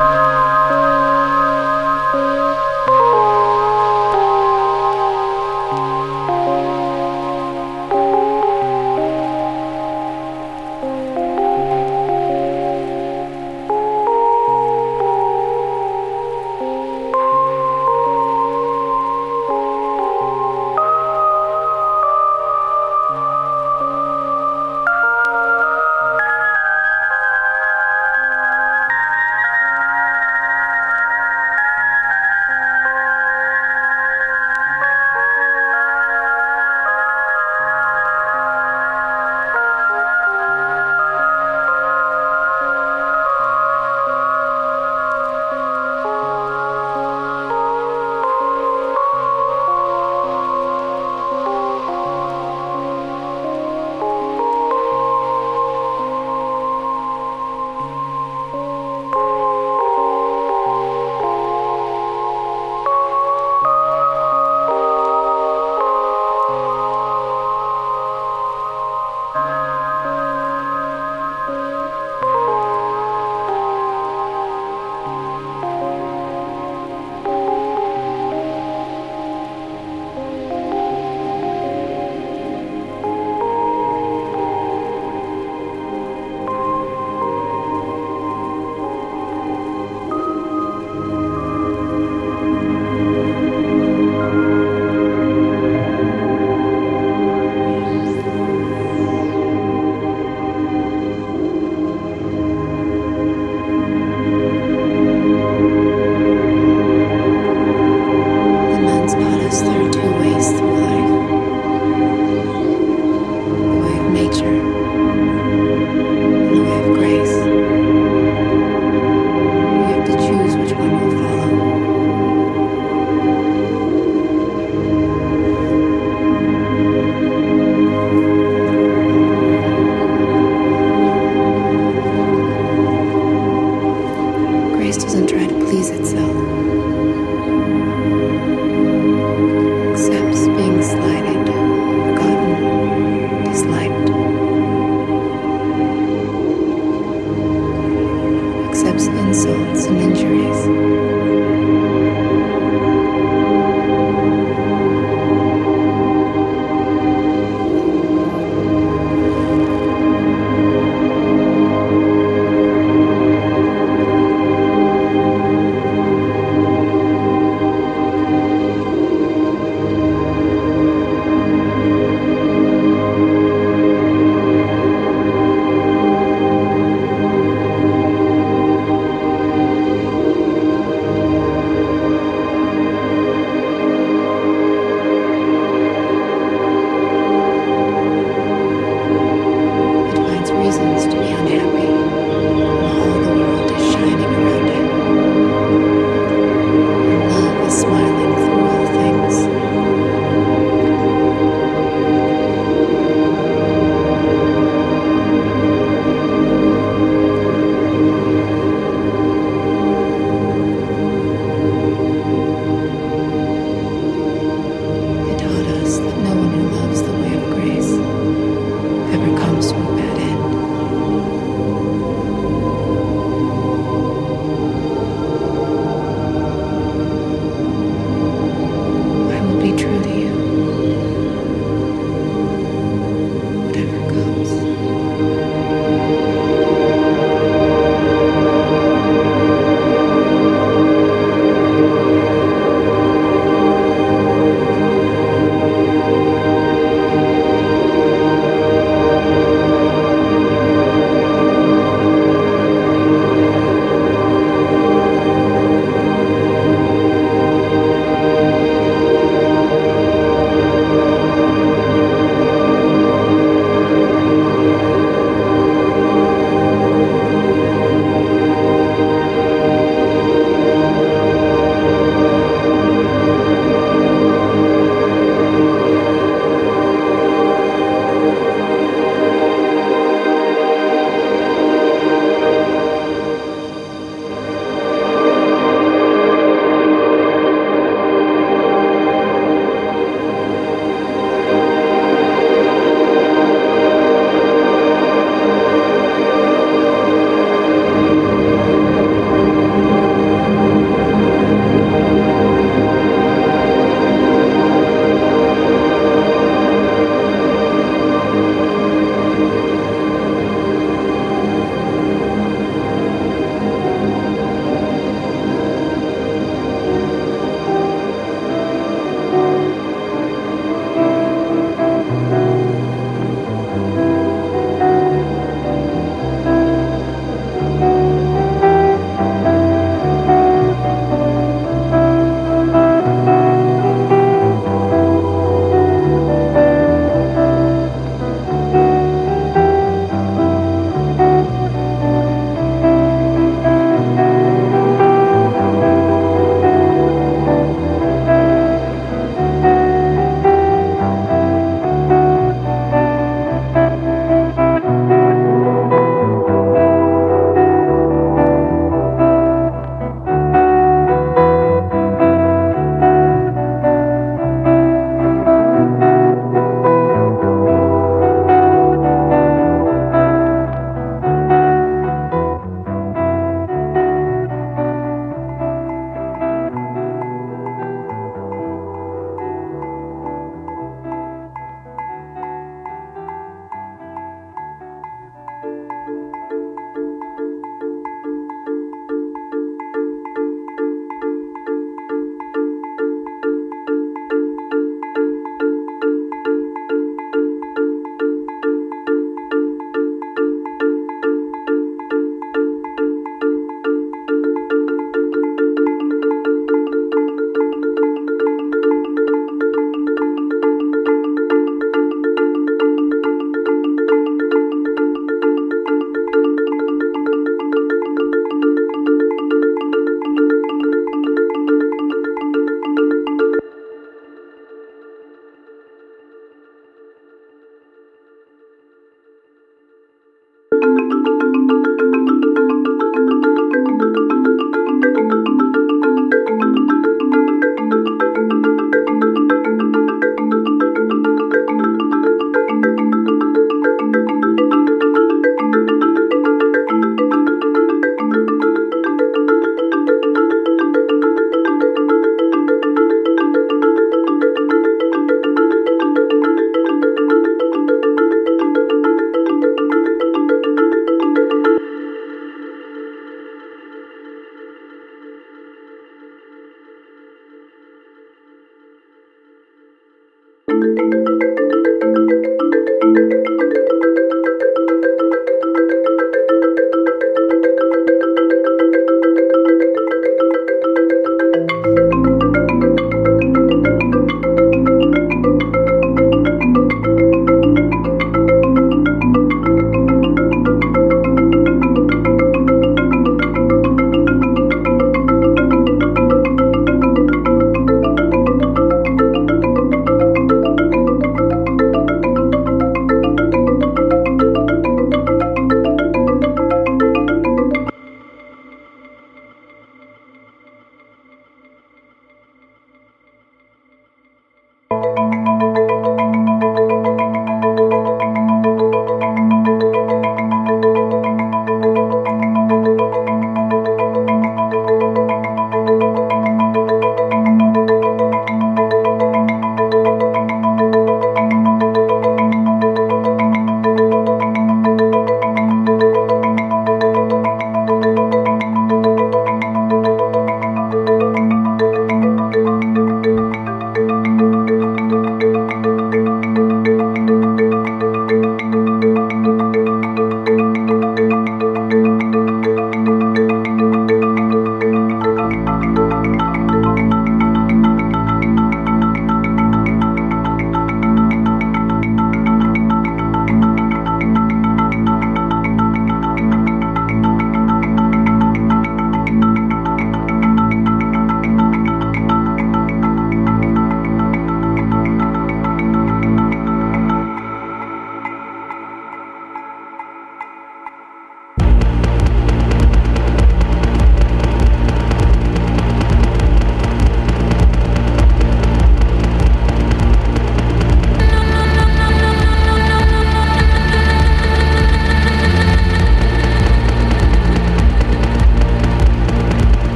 The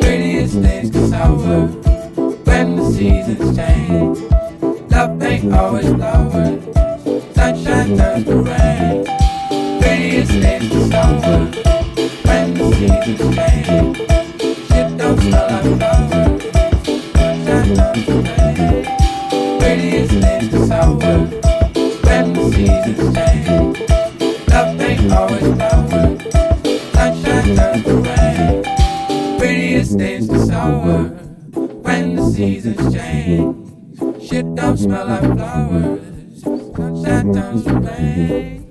Prettiest days get over when the seasons change. Love ain't always lover. Sunshine turns to rain. Prettiest things get when the seasons change. Ship don't smell like flower. Sunshine turns to rain. Prettiest get when the seasons change. to rain. Prettiest days sour when the seasons change. Shit don't smell like flowers. Sunshine turns to rain.